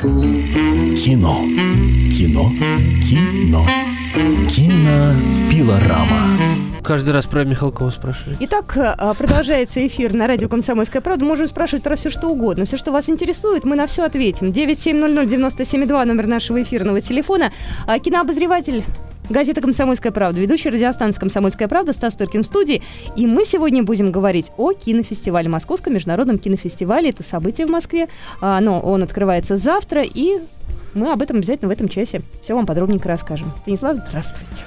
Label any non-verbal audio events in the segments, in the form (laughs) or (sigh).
Кино. Кино. Кино. Кинопилорама. Каждый раз про Михалкова спрашиваю. Итак, а, продолжается эфир на радио «Комсомольская правда». Можем спрашивать про все, что угодно. Все, что вас интересует, мы на все ответим. 9700-97-2, номер нашего эфирного телефона. А, кинообозреватель Газета «Комсомольская правда», ведущий радиостанции «Комсомольская правда» Стас Тыркин в студии. И мы сегодня будем говорить о кинофестивале, Московском международном кинофестивале. Это событие в Москве, а, но он открывается завтра, и мы об этом обязательно в этом часе все вам подробненько расскажем. Станислав, здравствуйте.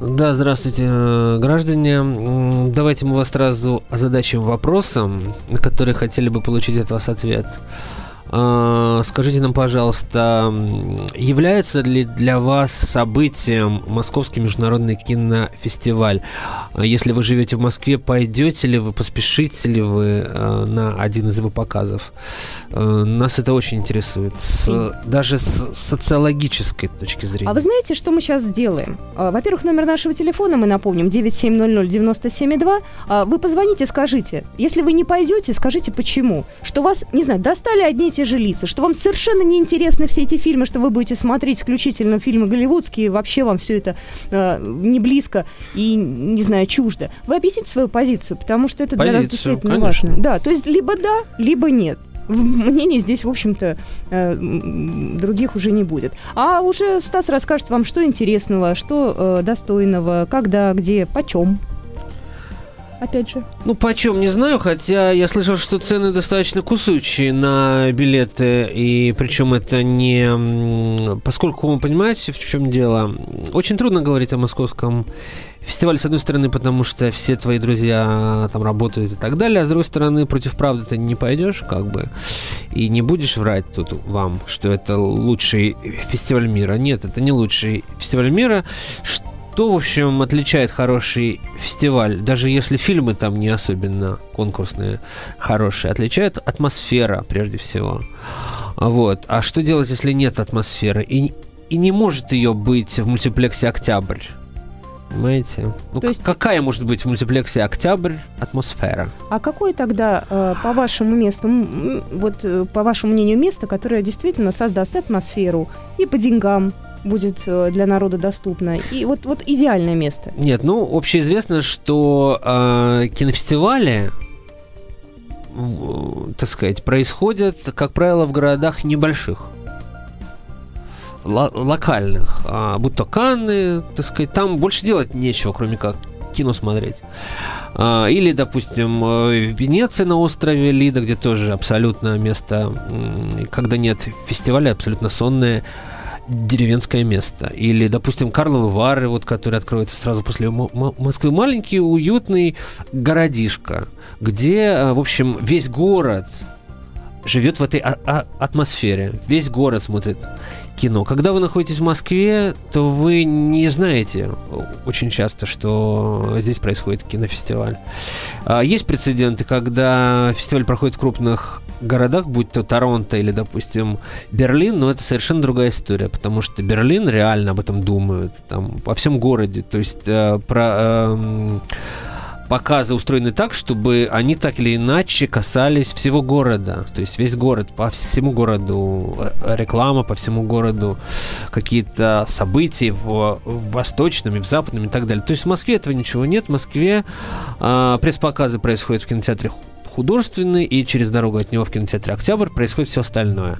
Да, здравствуйте, э, граждане. Давайте мы вас сразу озадачим вопросом, на который хотели бы получить от вас ответ. А, Скажите нам, пожалуйста, является ли для вас событием Московский международный кинофестиваль? Если вы живете в Москве, пойдете ли вы, поспешите ли вы э, на один из его показов? Э, Нас это очень интересует, с- даже с социологической точки зрения. А вы знаете, что мы сейчас сделаем? Во-первых, номер нашего телефона мы напомним 9700-97-2. А, Вы позвоните, скажите. Если вы не пойдете, скажите почему. Что вас, не знаю, достали одни и те же лица, что вам совершенно неинтересны все эти фильмы, что вы будете смотреть исключительно фильмы голливудские, вообще вам все это э, не близко и, не знаю, чуждо. Вы объясните свою позицию, потому что это для нас Позицию, действительно конечно. важно. Да, то есть либо да, либо нет. Мнений здесь, в общем-то, э, других уже не будет. А уже Стас расскажет вам, что интересного, что э, достойного, когда, где, почем. Опять же. Ну, почем, не знаю, хотя я слышал, что цены достаточно кусучие на билеты, и причем это не... Поскольку, вы понимаете, в чем дело, очень трудно говорить о московском фестивале, с одной стороны, потому что все твои друзья там работают и так далее, а с другой стороны, против правды ты не пойдешь, как бы, и не будешь врать тут вам, что это лучший фестиваль мира. Нет, это не лучший фестиваль мира. Что, в общем, отличает хороший фестиваль, даже если фильмы там не особенно конкурсные, хорошие, отличает атмосфера, прежде всего. Вот. А что делать, если нет атмосферы? И, и не может ее быть в мультиплексе «Октябрь». Понимаете? Ну, То есть- какая может быть в мультиплексе «Октябрь» атмосфера? А какое тогда, э, по вашему месту, вот э, по вашему мнению, место, которое действительно создаст атмосферу и по деньгам будет э, для народа доступно? И вот, вот идеальное место. Нет, ну, общеизвестно, что э, кинофестивали, в- так сказать, происходят, как правило, в городах небольших. Ло- локальных, а, будь то Канны, так сказать, там больше делать нечего, кроме как кино смотреть. А, Или, допустим, э, Венеция на острове Лида, где тоже абсолютно место, когда нет фестиваля, абсолютно сонное деревенское место. Или, допустим, Карловы Вары, вот, который откроется сразу после Мо- Мо- Москвы. Маленький, уютный городишко, где, э, в общем, весь город живет в этой а- а- атмосфере. Весь город смотрит кино. Когда вы находитесь в Москве, то вы не знаете очень часто, что здесь происходит кинофестиваль. А, Есть прецеденты, когда фестиваль проходит в крупных городах, будь то Торонто или, допустим, Берлин, но это совершенно другая история, потому что Берлин реально об этом думают, там, во всем городе. То есть э, про... эм, показы устроены так, чтобы они так или иначе касались всего города. То есть весь город, по всему городу э, реклама, по всему городу какие-то события в, в восточном и в западном и так далее. То есть в Москве этого ничего нет. В Москве а, пресс-показы происходят в кинотеатре художественный, и через дорогу от него в кинотеатре «Октябрь» происходит все остальное.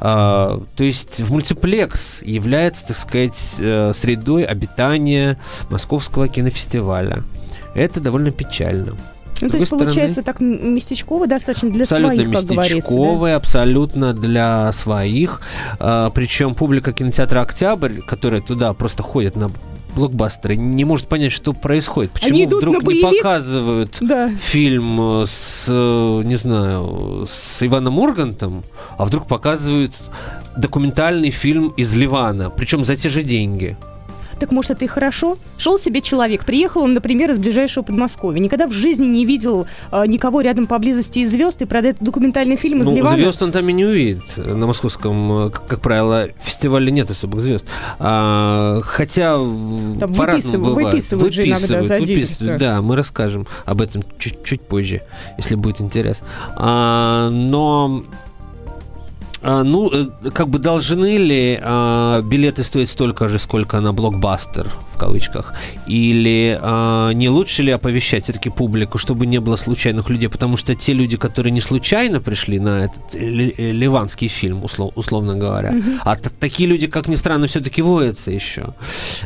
А, то есть в мультиплекс является, так сказать, э, средой обитания Московского кинофестиваля. Это довольно печально. Ну, то есть, стороны- получается, так м- местечково достаточно для абсолютно своих, как говорится. да? местечковый, абсолютно для своих. А, причем публика кинотеатра «Октябрь», которая туда просто ходит на блокбастеры, не может понять, что происходит. Почему Они идут вдруг не показывают Да. фильм э, с, э, не знаю, с Иваном Ургантом, а вдруг показывают документальный фильм из Ливана, причем за те же деньги. Так может, это и хорошо? Шел себе человек, приехал он, например, из ближайшего Подмосковья, никогда в жизни не видел а, никого рядом поблизости из звезд, и про этот документальный фильм из Ну, Ливана. звезд он там и не увидит. На московском, э, как, как правило, фестивале нет особых звезд. А, хотя Там по-разному выписывают- бывает. выписывают же иногда за выписывают, да, мы расскажем об этом чуть, чуть позже, если будет интерес. А, но ну, э, как бы должны ли а, билеты стоить столько же, сколько на блокбастер, кавычках? Или а, не лучше ли оповещать все-таки публику, чтобы не было случайных людей? Потому что те люди, которые не случайно пришли на этот ливанский фильм, услов, условно говоря, mm-hmm. а такие люди, как ни странно, все-таки водятся еще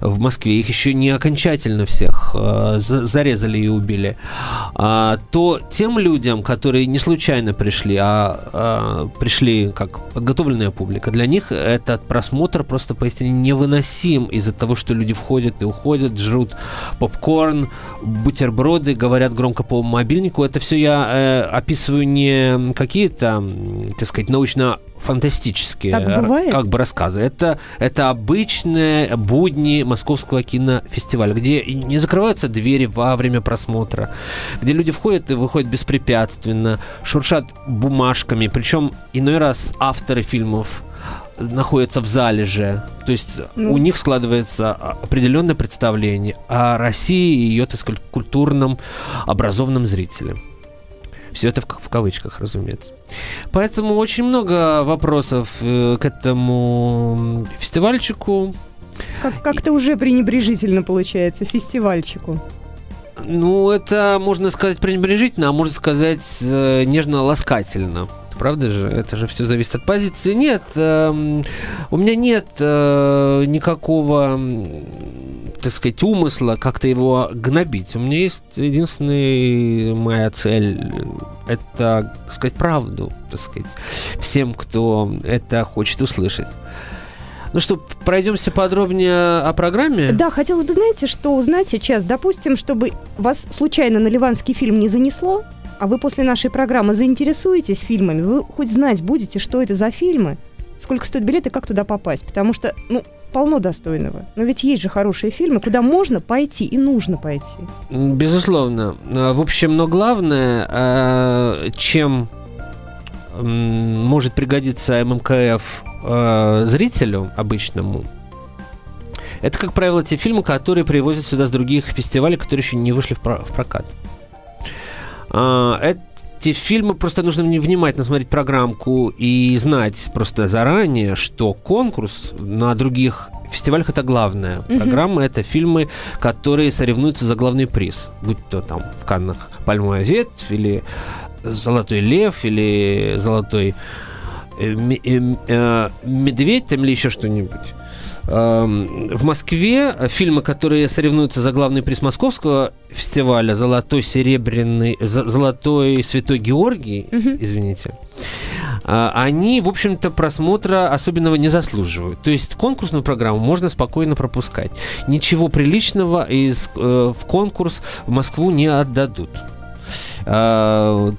в Москве. Их еще не окончательно всех а, зарезали и убили. А, то тем людям, которые не случайно пришли, а, а пришли как подготовленная публика, для них этот просмотр просто поистине невыносим из-за того, что люди входят и уходят, жрут попкорн, бутерброды, говорят громко по мобильнику. Это все я э, описываю не какие-то, так сказать, научно фантастические как бы рассказы. Это, это обычные будни московского кинофестиваля, где не закрываются двери во время просмотра, где люди входят и выходят беспрепятственно, шуршат бумажками, причем иной раз авторы фильмов находятся в зале же. То есть ну. у них складывается определенное представление о России и ее, так сказать, культурном, образованном зрителе. Все это в, в кавычках, разумеется. Поэтому очень много вопросов э, к этому фестивальчику. Как- как-то уже пренебрежительно получается фестивальчику. Ну, это можно сказать пренебрежительно, а можно сказать э, нежно-ласкательно. Правда же? Это же все зависит от позиции. Нет, э, у меня нет э, никакого так сказать, умысла как-то его гнобить. У меня есть единственная моя цель – это сказать правду, так сказать, всем, кто это хочет услышать. Ну что, пройдемся подробнее о программе? Да, хотелось бы, знаете, что узнать сейчас. Допустим, чтобы вас случайно на ливанский фильм не занесло, а вы после нашей программы заинтересуетесь фильмами, вы хоть знать будете, что это за фильмы, сколько стоит билет и как туда попасть. Потому что, ну, полно достойного. Но ведь есть же хорошие фильмы, куда можно пойти и нужно пойти. Безусловно. А, в общем, но главное, а, чем может пригодиться ММКФ а, зрителю обычному, это, как правило, те фильмы, которые привозят сюда с других фестивалей, которые еще не вышли в прокат. Это эти фильмы просто нужно внимательно смотреть программку и знать просто заранее, что конкурс на других фестивалях это главное. Mm-hmm. Программа это фильмы, которые соревнуются за главный приз. Будь то там в Каннах «Пальмовая ветвь» или «Золотой лев» или «Золотой э, э, э, медведь» там, или еще что-нибудь. Эм, в Москве фильмы, которые соревнуются за главный приз московского фестиваля «Золотой серебряный», «Золотой святой Георгий», угу. извините, а, они, в общем-то, просмотра особенного не заслуживают. То есть конкурсную программу можно спокойно пропускать. Ничего приличного из, э, в конкурс в Москву не отдадут. А,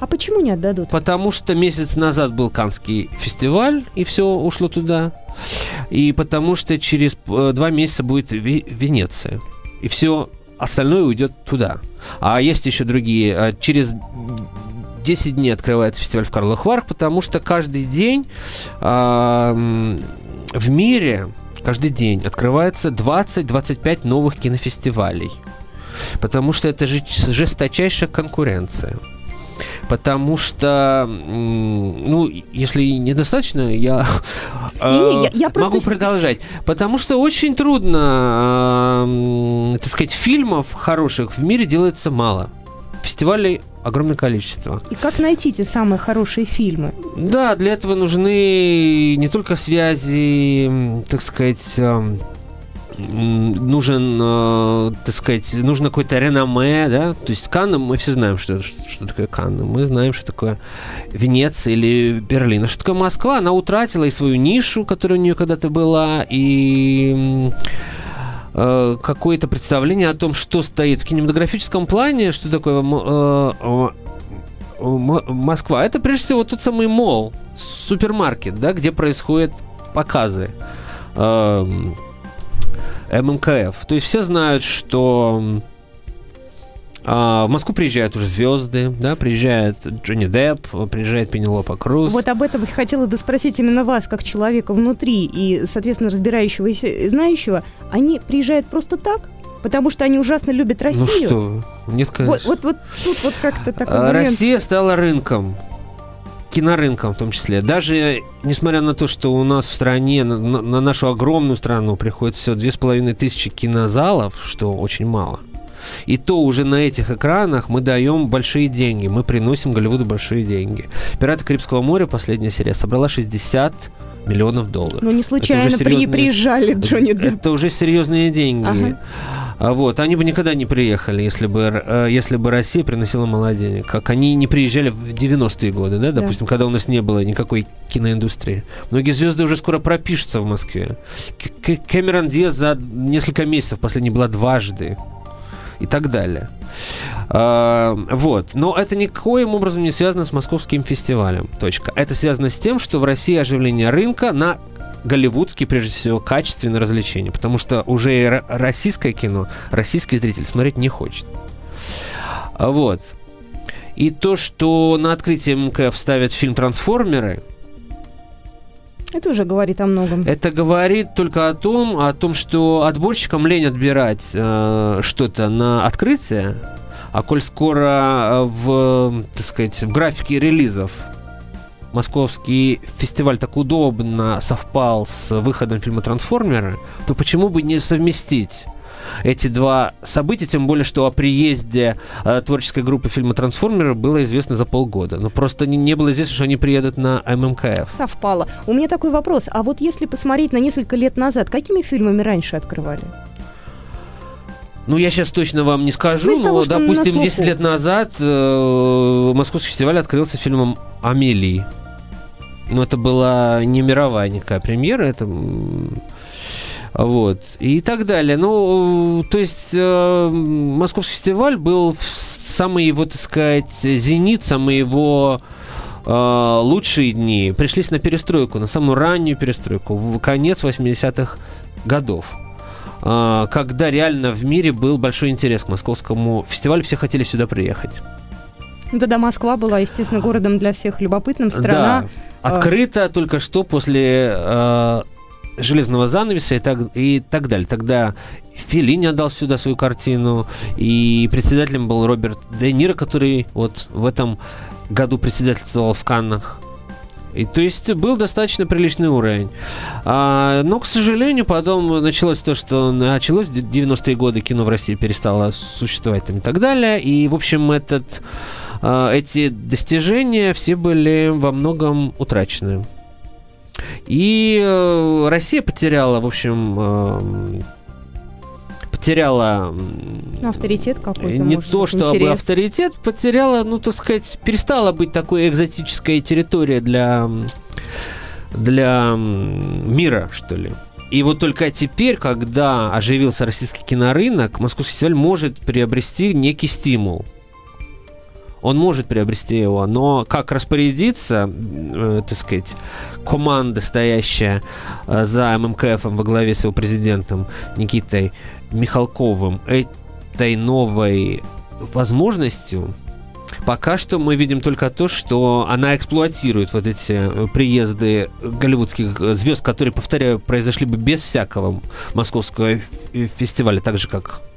а почему не отдадут? Потому что месяц назад был Канский фестиваль, и все ушло туда и потому что через э, два месяца будет Венеция. И все остальное уйдет туда. А есть еще другие. А через 10 дней открывается фестиваль в Карловых Варах, потому что каждый день э, в мире, каждый день открывается 20-25 новых кинофестивалей. Потому что это же жесточайшая конкуренция потому что, ну, если недостаточно, я, (laughs) не, не, я, я могу просто... продолжать. Потому что очень трудно, так сказать, фильмов хороших в мире делается мало. Фестивалей огромное количество. И как найти те самые хорошие фильмы? Да, для этого нужны не только связи, так сказать, нужен, э, так сказать, нужно какое-то реноме, да, то есть Канны, мы все знаем, что, что, что такое Канны, мы знаем, что такое Венеция или Берлин, а что такое Москва, она утратила и свою нишу, которая у нее когда-то была, и э, какое-то представление о том, что стоит в кинематографическом плане, что такое э, Москва. Это прежде всего тот самый мол, супермаркет, да, где происходят показы. Э, ММКФ. То есть все знают, что а, в Москву приезжают уже звезды, да, приезжает Джонни Депп, приезжает Пенелопа Круз. Вот об этом хотела бы спросить именно вас, как человека внутри и, соответственно, разбирающегося и знающего. Они приезжают просто так? Потому что они ужасно любят ну Россию. Ну что, нет, конечно. Вот, вот, вот тут вот как-то такой а, момент. Россия стала рынком кинорынком в том числе. Даже несмотря на то, что у нас в стране, на, на нашу огромную страну приходит половиной тысячи кинозалов, что очень мало. И то уже на этих экранах мы даем большие деньги, мы приносим Голливуду большие деньги. «Пираты Карибского моря», последняя серия, собрала 60 миллионов долларов. Но не случайно серьезные... приезжали Джонни Депп. Это уже серьезные деньги. Ага. А вот, они бы никогда не приехали, если бы, э, если бы Россия приносила мало денег. Как они не приезжали в 90-е годы, да, допустим, да. когда у нас не было никакой киноиндустрии. Многие звезды уже скоро пропишутся в Москве. К Кэмерон Диаз за несколько месяцев последний была дважды и так далее. А, вот. Но это никоим образом не связано с московским фестивалем. Точка. Это связано с тем, что в России оживление рынка на голливудские, прежде всего, качественные развлечения. Потому что уже и российское кино российский зритель смотреть не хочет. А вот. И то, что на открытии МКФ ставят фильм «Трансформеры», это уже говорит о многом. Это говорит только о том, о том, что отборщикам лень отбирать э, что-то на открытие, а коль скоро э, в, так сказать, в графике релизов московский фестиваль так удобно совпал с выходом фильма «Трансформеры», то почему бы не совместить эти два события, тем более, что о приезде э, творческой группы фильма «Трансформеры» было известно за полгода. Но просто не, не было известно, что они приедут на ММКФ. Совпало. У меня такой вопрос. А вот если посмотреть на несколько лет назад, какими фильмами раньше открывали? Ну, я сейчас точно вам не скажу, ну, но, того, допустим, 10 лет назад э, Московский фестиваль открылся фильмом «Амелии». Но это была не мировая никакая премьера, это вот. И так далее. Ну, то есть э, Московский фестиваль был самый его, так сказать, зенит, самый его э, лучшие дни пришлись на перестройку, на самую раннюю перестройку, в конец 80-х годов э, когда реально в мире был большой интерес к московскому фестивалю, все хотели сюда приехать. Ну, тогда Москва была, естественно, городом для всех любопытным, страна. Да, открыта только что после э, железного занавеса и так, и так далее. Тогда Филини отдал сюда свою картину, и председателем был Роберт Де Ниро, который вот в этом году председательствовал в Каннах. И, то есть был достаточно приличный уровень. А, но, к сожалению, потом началось то, что началось в 90-е годы кино в России перестало существовать там и так далее. И, в общем, этот, а, эти достижения все были во многом утрачены. И э, Россия потеряла, в общем, э, потеряла... Авторитет какой-то, Не может то, чтобы интерес. авторитет, потеряла, ну, так сказать, перестала быть такой экзотической территорией для, для мира, что ли. И вот только теперь, когда оживился российский кинорынок, Московский фестиваль может приобрести некий стимул он может приобрести его, но как распорядиться, э, так сказать, команда, стоящая э, за ММКФом во главе с его президентом Никитой Михалковым, этой новой возможностью, Пока что мы видим только то, что она эксплуатирует вот эти э, приезды голливудских звезд, которые, повторяю, произошли бы без всякого московского фестиваля, так же, как Э,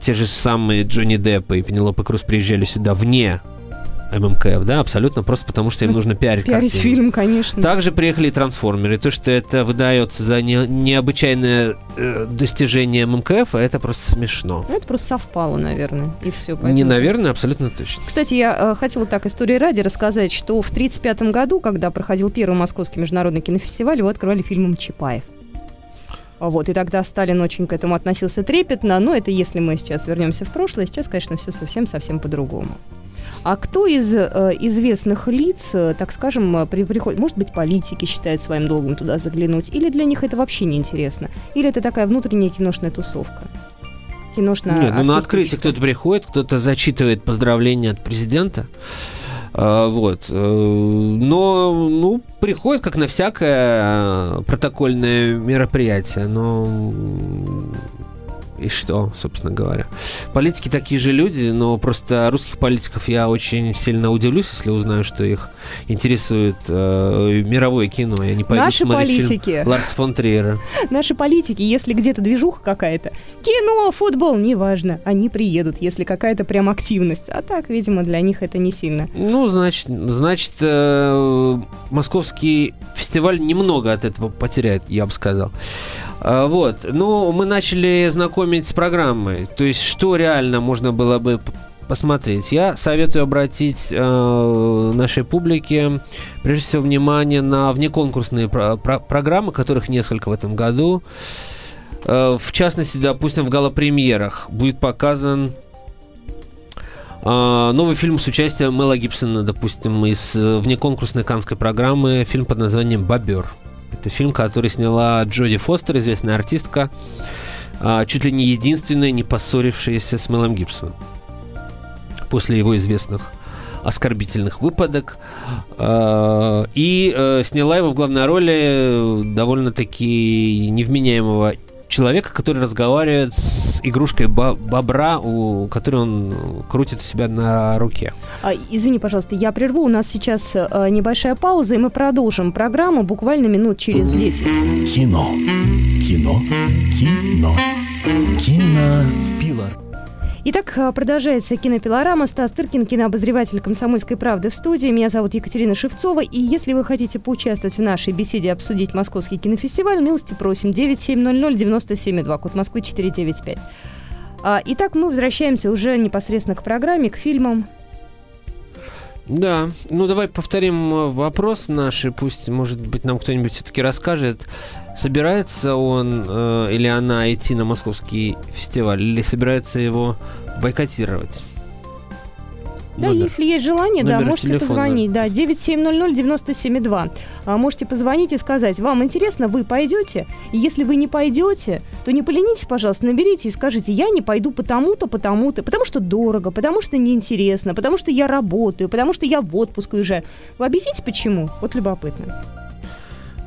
те же самые Джонни Депп и Пенелопа Круз приезжали сюда вне ММКФ, да, абсолютно просто потому, что им нужно (laughs) пиарить Пиарить картину. фильм, конечно. Также приехали и трансформеры. То, что это выдается за не, необычайное э, достижение ММКФ, это просто смешно. Ну, это просто совпало, наверное, и все. Поэтому... Не наверное, абсолютно точно. Кстати, я э, хотела так истории ради рассказать, что в 1935 году, когда проходил первый московский международный кинофестиваль, его открывали фильмом «Чапаев». Вот, и тогда Сталин очень к этому относился трепетно, но это если мы сейчас вернемся в прошлое, сейчас, конечно, все совсем-совсем по-другому. А кто из э, известных лиц, э, так скажем, э, при, приходит, может быть, политики считают своим долгом туда заглянуть, или для них это вообще не интересно, или это такая внутренняя киношная тусовка? Киношная Нет, ну на открытие кто-то приходит, кто-то зачитывает поздравления от президента, вот. Э, но, ну, приходит как на всякое протокольное мероприятие, но и что, собственно говоря. Политики такие же люди, но просто русских политиков я очень сильно удивлюсь, если узнаю, что их интересует э, мировое кино. Я не пойду Наши смотреть политики. фильм Ларс фон Триера. Наши политики, если где-то движуха какая-то, кино, футбол, неважно, они приедут, если какая-то прям активность. А так, видимо, для них это не сильно. Ну, значит, значит э, московский фестиваль немного от этого потеряет, я бы сказал. А, Вот. Ну, мы начали знакомить с программой. То есть, что реально можно было бы посмотреть. Я советую обратить э, нашей публике, прежде всего, внимание на внеконкурсные про- про- программы, которых несколько в этом году. Э, в частности, допустим, в галопремьерах будет показан а, новый фильм с участием Мэла Гибсона, допустим, из э, внеконкурсной канской программы, фильм под названием «Бобер». Это фильм, который сняла Джоди Фостер, известная артистка, а, чуть ли не единственная, не поссорившаяся с Мелом Гибсоном после его известных оскорбительных выпадок. А, И э, сняла его в главной роли довольно-таки невменяемого человека, который разговаривает с игрушкой ба- бобра, у которой он крутит у себя на руке. А, извини, пожалуйста, я прерву. У нас сейчас э, небольшая пауза, и мы продолжим программу буквально минут через 10. Кино. Кино. Кино. Кинопилор. Итак, а, продолжается кинопилорама. Стас Тыркин, кинообозреватель «Комсомольской правды» в студии. Меня зовут Екатерина Шевцова. И если вы хотите поучаствовать в нашей беседе, обсудить Московский кинофестиваль, милости просим. 9700-97-2, код Москвы 495. А, Итак, мы возвращаемся уже непосредственно к программе, к фильмам. Да, ну давай повторим э, вопрос наш, и пусть, может быть, нам кто-нибудь все-таки расскажет, собирается он э, или она идти на московский фестиваль, или собирается его бойкотировать? Да, Номер. если есть желание, да, Номер можете телефона. позвонить. Да, 9700-97-2. А, можете позвонить и сказать, вам интересно, вы пойдете? И если вы не пойдете, то не поленитесь, пожалуйста, наберите и скажите, я не пойду потому-то, потому-то, потому что дорого, потому что неинтересно, потому что я работаю, потому что я в отпуск уезжаю. Вы объясните, почему? Вот любопытно.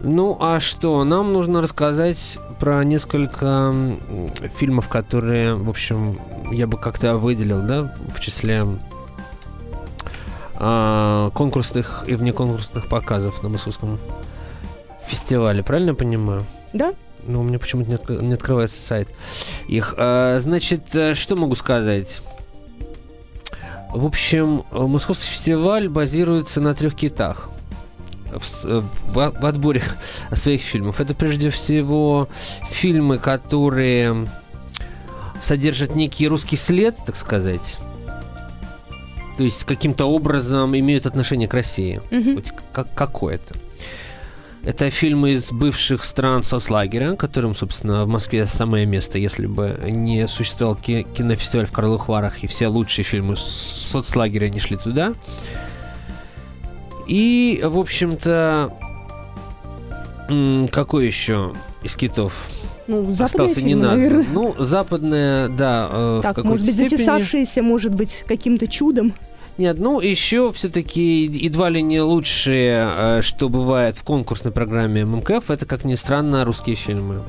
Ну, а что? Нам нужно рассказать про несколько фильмов, которые, в общем, я бы как-то выделил, да, в числе а, конкурсных и внеконкурсных показов на московском фестивале. Правильно я понимаю? Да? Ну, у меня почему-то не, отк- не открывается сайт их. А, значит, э, что могу сказать? В общем, э, московский фестиваль базируется на трех китах в, э, в, о- в отборе (laughs) своих фильмов. Это прежде всего фильмы, которые содержат некий русский след, так сказать. То есть каким-то образом имеют отношение к России Мгм. хоть как, какое-то. Это фильмы из бывших стран соцлагеря, которым, собственно, в Москве самое место, если бы не существовал ки- кинофестиваль в Карловых Варах, и все лучшие фильмы соцлагеря не шли туда. И, в общем-то, какой еще из китов Ну, остался не назван? Ну, западная, да, э, в Так, какой-то может быть, степени. затесавшиеся, может быть, каким-то чудом. Нет, ну еще все-таки едва ли не лучшее, э, что бывает в конкурсной программе ММКФ, это, как ни странно, русские фильмы.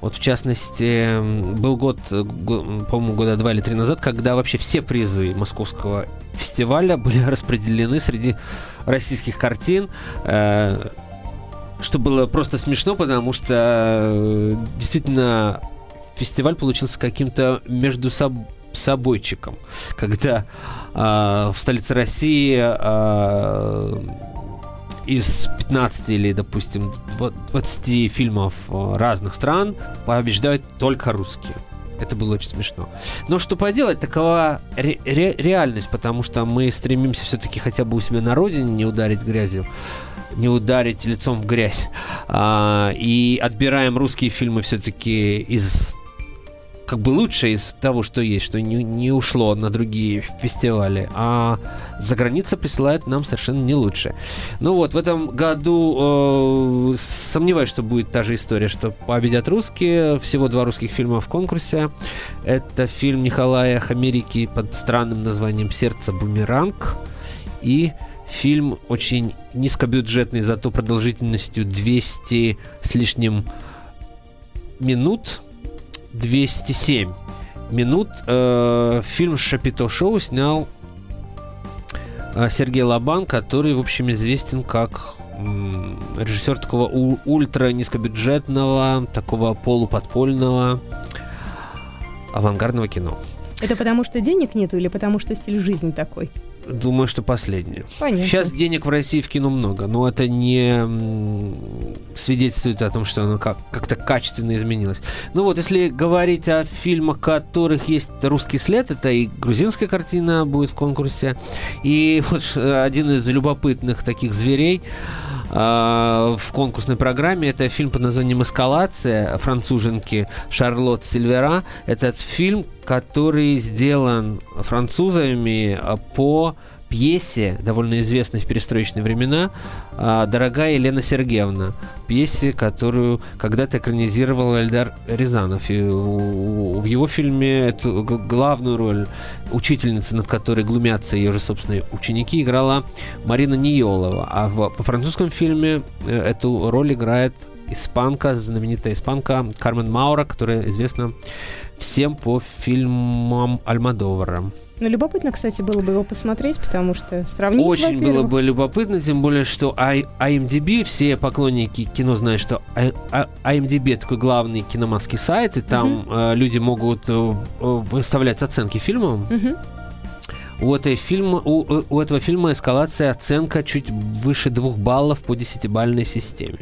Вот в частности, был год, по-моему, года два или три назад, когда вообще все призы московского фестиваля были (laughs) распределены среди российских картин. э, Что было просто смешно, потому что э, действительно фестиваль получился каким-то между соб- собойчиком, когда а, в столице России а, из 15 или, допустим, дв- 20 фильмов а, разных стран побеждают только русские. Это было очень смешно. Но что поделать, такова ре- ре- реальность, потому что мы стремимся все-таки хотя бы у себя на родине не ударить грязью, не ударить лицом в грязь. А, и отбираем русские фильмы все-таки из как бы лучшее из того, что есть, что не, не ушло на другие фестивали, а за граница присылает нам совершенно не лучше. Ну вот, в этом году э, сомневаюсь, что будет та же история, что победят русские. Всего два русских фильма в конкурсе. Это фильм Николая Хамерики под странным названием «Сердце бумеранг» и фильм очень низкобюджетный, зато продолжительностью 200 с лишним минут 207 минут. Э, фильм «Шапито Шоу» снял э, Сергей Лобан, который, в общем, известен как режиссер такого ультра низкобюджетного, такого полуподпольного авангардного кино. Это потому что денег нету или потому что стиль жизни такой? Думаю, что последнее. Понятно. Сейчас денег в России в кино много, но это не свидетельствует о том, что оно как- как-то качественно изменилось. Ну вот, если говорить о фильмах, которых есть русский след, это и грузинская картина будет в конкурсе, и вот один из любопытных таких зверей в конкурсной программе это фильм под названием «Эскалация» француженки Шарлотт Сильвера. Этот фильм, который сделан французами а, по пьесе, довольно известной в перестроечные времена, а, «Дорогая Елена Сергеевна», пьесе, которую когда-то экранизировал Эльдар Рязанов. И в его фильме эту главную роль учительницы, над которой глумятся ее же собственные ученики, играла Марина Ниелова. А в, по французском фильме э, эту роль играет испанка, знаменитая испанка Кармен Маура, которая известна всем по фильмам Альмадовара. Ну, любопытно, кстати, было бы его посмотреть, потому что сравнить, Очень было бы любопытно, тем более, что IMDb, все поклонники кино знают, что IMDb такой главный киноматский сайт, и там э, люди могут э, э, выставлять оценки фильмам. Мгм. У, этой фильма, у, у- этого фильма эскалация оценка чуть выше двух баллов по десятибалльной системе.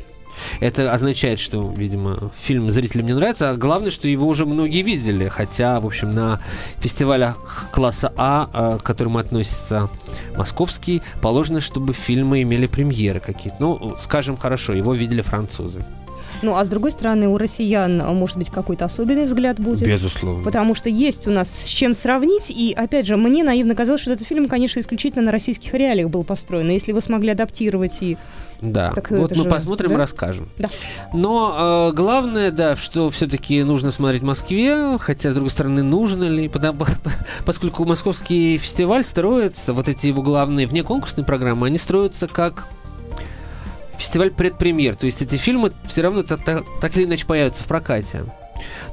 Это означает, что, видимо, фильм зрителям не нравится, а главное, что его уже многие видели, хотя, в общем, на фестивалях класса А, э, к которым относится московский, положено, чтобы фильмы имели премьеры какие-то. Ну, скажем, хорошо, его видели французы. Ну, а с другой стороны, у россиян, а, может быть, какой-то особенный взгляд будет. Безусловно. Потому что есть у нас с чем сравнить. И, опять же, мне наивно казалось, что этот фильм, конечно, исключительно на российских реалиях был построен. И если вы смогли адаптировать и... Да, Так вот мы же, посмотрим да? и расскажем. Да. Но э, главное, да, что все-таки нужно смотреть в Москве, хотя, с другой стороны, нужно ли, потому- (laughs) поскольку московский фестиваль строится, вот эти его главные внеконкурсные программы, они строятся как фестиваль предпремьер, то есть эти фильмы все равно та- та- так или иначе появятся в прокате.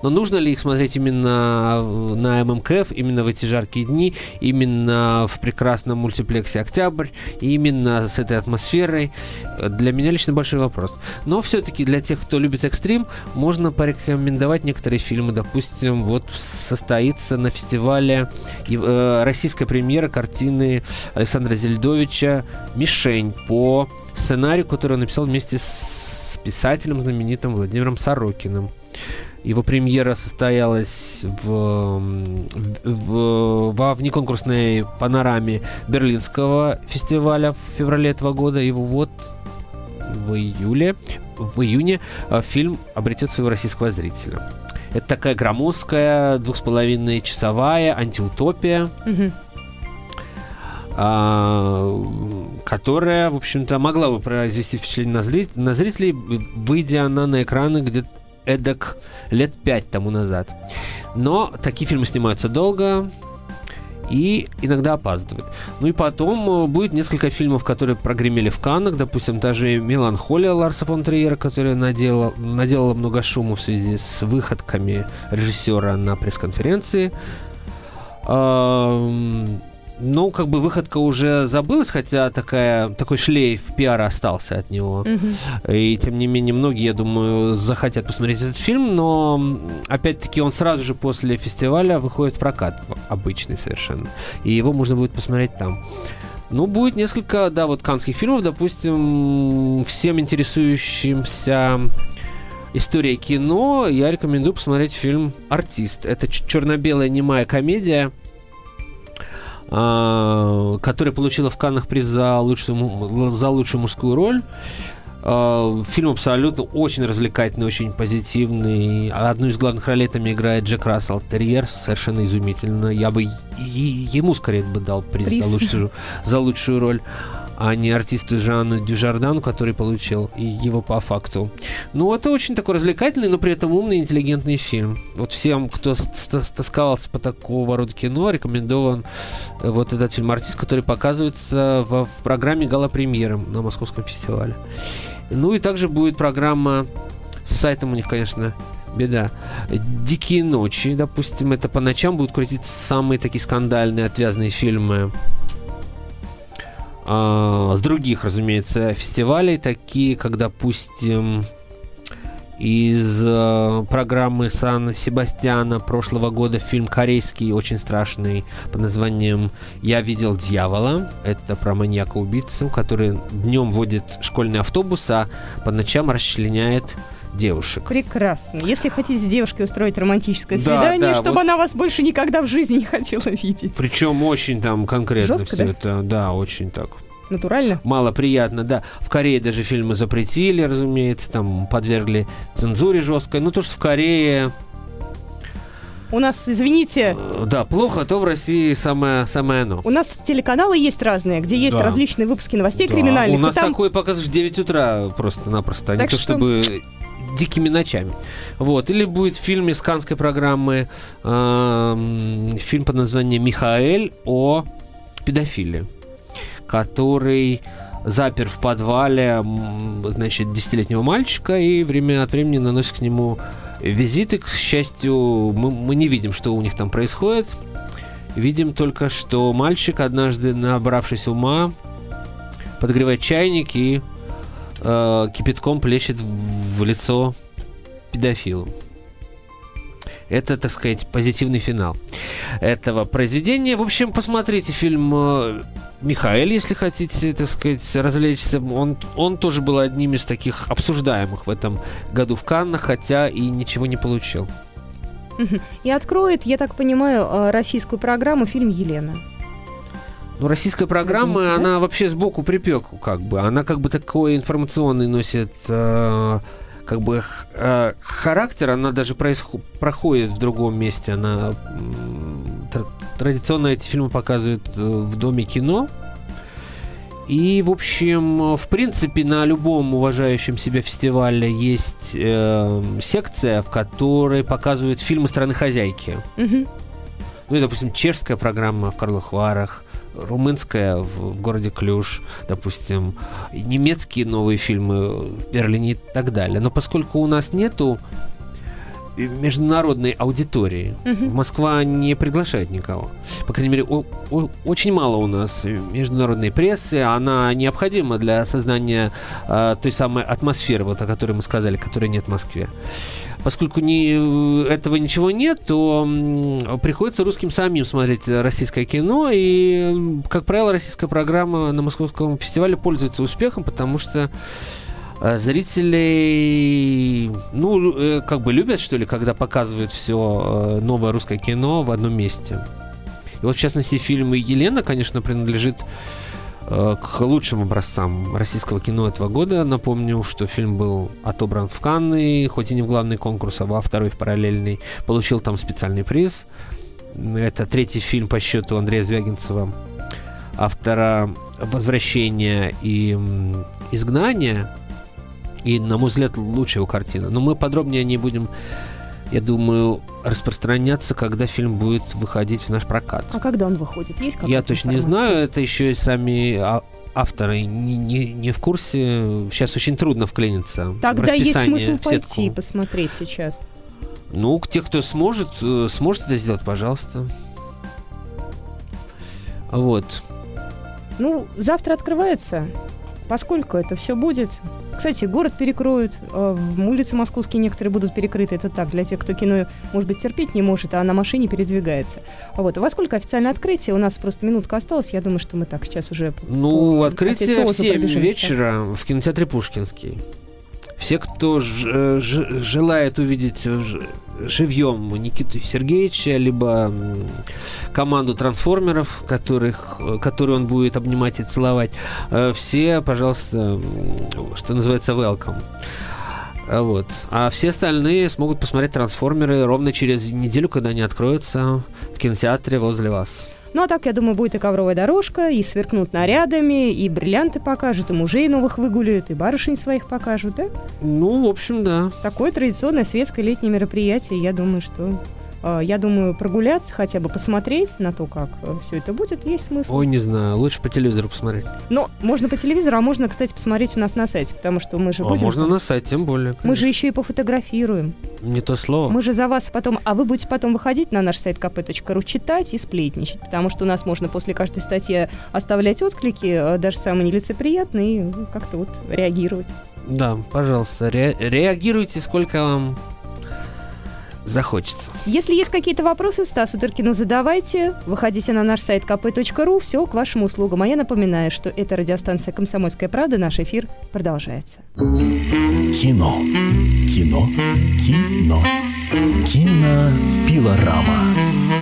Но нужно ли их смотреть именно на ММКФ, именно в эти жаркие дни, именно в прекрасном мультиплексе «Октябрь», именно с этой атмосферой? Для меня лично большой вопрос. Но все-таки для тех, кто любит экстрим, можно порекомендовать некоторые фильмы. Допустим, вот состоится на фестивале э, российская премьера картины Александра Зельдовича «Мишень» по сценарию, который он написал вместе с писателем знаменитым Владимиром Сорокиным. Его премьера состоялась в, в- во внеконкурсной панораме Берлинского фестиваля в феврале этого года. И вот в июле, в июне э, фильм обретет своего российского зрителя. Это такая громоздкая, двух с половиной часовая антиутопия, а, которая, в общем-то, могла бы произвести впечатление на, зрит- на зрителей, выйдя она на экраны где-то эдак лет пять тому назад. Но такие фильмы снимаются долго и иногда опаздывают. Ну и потом э, будет несколько фильмов, которые прогремели в Каннах, допустим, даже «Меланхолия» Ларса фон Триера, которая наделала, наделала много шума в связи с выходками режиссера на пресс-конференции. Ну, как бы выходка уже забылась, хотя такая, такой шлейф пиара остался от него. Мгм. И тем не менее, многие, я думаю, захотят посмотреть этот фильм, но опять-таки он сразу же после фестиваля выходит в прокат, обычный совершенно. И его можно будет посмотреть там. Ну, будет несколько, да, вот канских фильмов, допустим, всем интересующимся историей кино, я рекомендую посмотреть фильм «Артист». Это черно-белая немая комедия, которая получила в Каннах приз за лучшую, за лучшую мужскую роль. А, Фильм абсолютно очень развлекательный, очень позитивный. Одну из главных ролей там играет Джек Рассел Терьер, совершенно изумительно. Я бы ему скорее бы дал приз, Приз. За, лучшую, за лучшую роль, а не артисту Жанну Дюжардану, который получил его по факту. Ну, это очень такой развлекательный, но при этом умный, интеллигентный фильм. Вот всем, кто с- с- тосковался по такого рода кино, рекомендован э, вот этот фильм «Артист», который показывается в, в программе гала-премьеры на Московском фестивале. Ну и также будет программа с сайтом у них, конечно, беда. «Дикие ночи», допустим, это по ночам будут крутить самые такие скандальные, отвязные фильмы. А, с других, разумеется, фестивалей, такие, как, допустим, из э, программы Сан-Себастьяна прошлого года фильм корейский, очень страшный, под названием «Я видел дьявола». Это про маньяка-убийцу, который днем водит школьный автобус, а по ночам расчленяет девушек. Прекрасно. Если хотите с девушкой устроить романтическое Да, свидание, да, чтобы вот- она вас больше никогда в жизни не хотела видеть. Причем очень там конкретно Жестко, все да? это, да, очень так. Натурально. Мало приятно, да. В Корее даже фильмы запретили, разумеется, там подвергли цензуре жесткой. Ну, то, что в Корее, У нас, извините, э, да, плохо, то в России самое, самое оно. у нас телеканалы есть разные, где есть Да. различные выпуски новостей Да, криминальных. У нас там такое показываешь в 9 утра просто-напросто, а не Так то что- чтобы дикими ночами. Вот. Или будет в фильме с канской программы эм, фильм под названием «Михаэль» о педофиле, который запер в подвале, значит, десятилетнего мальчика и время от времени наносит к нему визиты. К счастью, мы, мы не видим, что у них там происходит. Видим только, что мальчик, однажды набравшись ума, подогревает чайник и э, кипятком плещет в, лицо педофилу. Это, так сказать, позитивный финал этого произведения. В общем, посмотрите фильм э, Михаэль, если хотите, так сказать, развлечься. Он, он тоже был одним из таких обсуждаемых в этом году в Каннах, хотя и ничего не получил. и откроет, я так понимаю, э, российскую программу фильм «Елена». Ну, российская программа, да? она вообще сбоку припеку, как бы. Она как бы такой информационный носит э, как бы э, характер, она даже происхо- проходит в другом месте. Она тр- традиционно эти фильмы показывают э, в доме кино. И, в общем, в принципе, на любом уважающем себя фестивале есть э, секция, в которой показывают фильмы страны хозяйки. Мгм. Ну и, допустим, чешская программа в Карловых Варах, румынская в, в городе Клюш, допустим, немецкие новые фильмы в Берлине и так далее. Но поскольку у нас нету международной аудитории, Мгм. в Москва не приглашает никого. По крайней мере, о- о- очень мало у нас международной прессы. Она необходима для создания э, той самой атмосферы, вот о которой мы сказали, которой нет в Москве. Поскольку не, этого ничего нет, то м, приходится русским самим смотреть российское кино. И, как правило, российская программа на Московском фестивале пользуется успехом, потому что э, зрителей, ну, э, как бы любят, что ли, когда показывают все новое русское кино в одном месте. И вот, в частности, фильм «Елена», конечно, принадлежит э, к лучшим образцам российского кино этого года. Напомню, что фильм был отобран в Канны, хоть и не в главный конкурс, а во второй в параллельный. Получил там специальный приз. Это третий фильм по счету Андрея Звягинцева, автора «Возвращения» и «Изгнания». И, на мой взгляд, лучшая его картина. Но мы подробнее не будем, я думаю, распространяться, когда фильм будет выходить в наш прокат. А когда он выходит? Есть Я точно не информация? знаю, это еще и сами а- авторы не, не, не в курсе. Сейчас очень трудно вклиниться Тогда есть смысл пойти и посмотреть сейчас. Ну, те, кто сможет, э, сможет это сделать, пожалуйста. Вот. Ну, завтра открывается. Поскольку это все будет. Кстати, город перекроют, э, улицы московские некоторые будут перекрыты. Это так, для тех, кто кино, может быть, терпеть не может, а на машине передвигается. Вот. Во сколько официальное открытие? У нас просто минутка осталась. Я думаю, что мы так сейчас уже... Ну, открытие в официозу 7 пробежимся. вечера в кинотеатре Пушкинский. Все, кто э, желает увидеть ж- живьем Никиту Сергеевича, либо команду трансформеров, которых, э, которые он будет обнимать и целовать, э, все, пожалуйста, что называется, welcome. А Вот. А все остальные смогут посмотреть трансформеры ровно через неделю, когда они откроются в кинотеатре возле вас. Ну, а так, я думаю, будет и ковровая дорожка, и сверкнут нарядами, и бриллианты покажут, и мужей новых выгуляют, и барышень своих покажут, да? Ну, в общем, да. Такое традиционное светское летнее мероприятие, я думаю, что я думаю, прогуляться, хотя бы посмотреть на то, как все это будет, есть смысл. Ой, не знаю, лучше по телевизору посмотреть. Но можно по телевизору, а можно, кстати, посмотреть у нас на сайте, потому что мы же А будем... можно на сайте, тем более. Мы же конечно. еще и пофотографируем. Не то слово. Мы же за вас потом... А вы будете потом выходить на наш сайт kp.ru, читать и сплетничать, потому что у нас можно после каждой статьи оставлять отклики, э, даже самые нелицеприятные, и как-то вот реагировать. Да, пожалуйста, ре- реагируйте, сколько вам захочется. Если есть какие-то вопросы, Стасу Тыркину задавайте. Выходите на наш сайт kp.ru. Все к вашим услугам. А я напоминаю, что это радиостанция «Комсомольская правда». Наш эфир продолжается. Кино. Кино. Кино. Кинопилорама.